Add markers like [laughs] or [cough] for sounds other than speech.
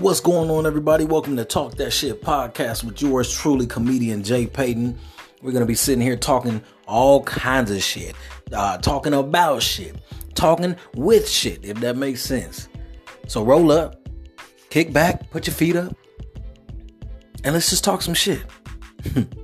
What's going on, everybody? Welcome to Talk That Shit podcast with yours truly, comedian Jay Payton. We're gonna be sitting here talking all kinds of shit, uh, talking about shit, talking with shit, if that makes sense. So roll up, kick back, put your feet up, and let's just talk some shit. [laughs]